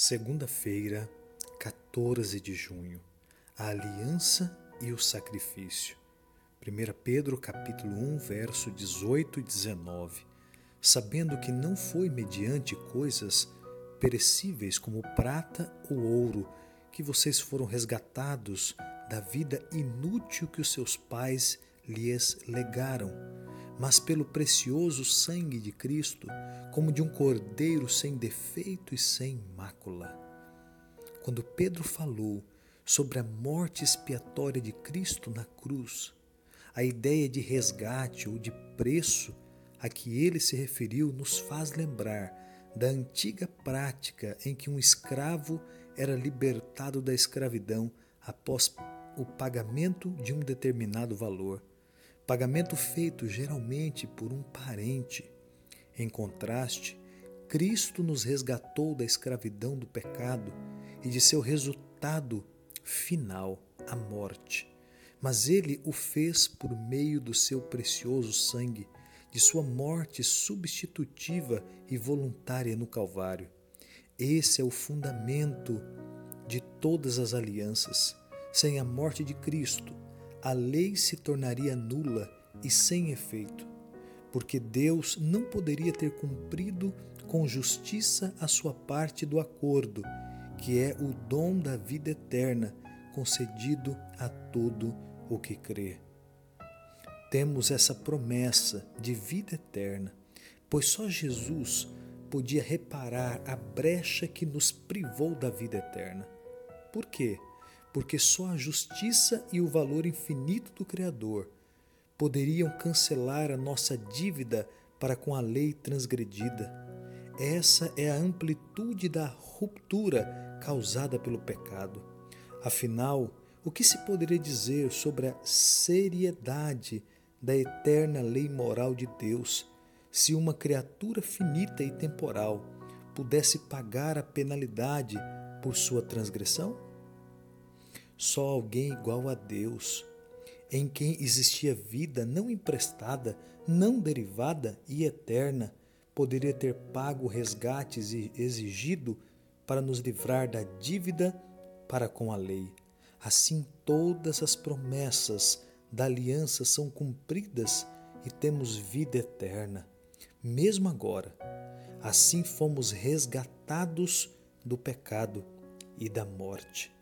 Segunda-feira, 14 de junho. A aliança e o sacrifício. 1 Pedro capítulo 1, verso 18 e 19. Sabendo que não foi mediante coisas perecíveis como prata ou ouro que vocês foram resgatados da vida inútil que os seus pais lhes legaram, mas pelo precioso sangue de Cristo, como de um cordeiro sem defeito e sem mácula. Quando Pedro falou sobre a morte expiatória de Cristo na cruz, a ideia de resgate ou de preço a que ele se referiu nos faz lembrar da antiga prática em que um escravo era libertado da escravidão após o pagamento de um determinado valor pagamento feito geralmente por um parente. Em contraste, Cristo nos resgatou da escravidão do pecado e de seu resultado final, a morte. Mas ele o fez por meio do seu precioso sangue, de sua morte substitutiva e voluntária no Calvário. Esse é o fundamento de todas as alianças. Sem a morte de Cristo, a lei se tornaria nula e sem efeito, porque Deus não poderia ter cumprido com justiça a sua parte do acordo, que é o dom da vida eterna concedido a todo o que crê. Temos essa promessa de vida eterna, pois só Jesus podia reparar a brecha que nos privou da vida eterna. Por quê? Porque só a justiça e o valor infinito do Criador poderiam cancelar a nossa dívida para com a lei transgredida. Essa é a amplitude da ruptura causada pelo pecado. Afinal, o que se poderia dizer sobre a seriedade da eterna lei moral de Deus se uma criatura finita e temporal pudesse pagar a penalidade por sua transgressão? Só alguém igual a Deus, em quem existia vida não emprestada, não derivada e eterna, poderia ter pago o resgate exigido para nos livrar da dívida para com a lei. Assim, todas as promessas da aliança são cumpridas e temos vida eterna. Mesmo agora, assim fomos resgatados do pecado e da morte.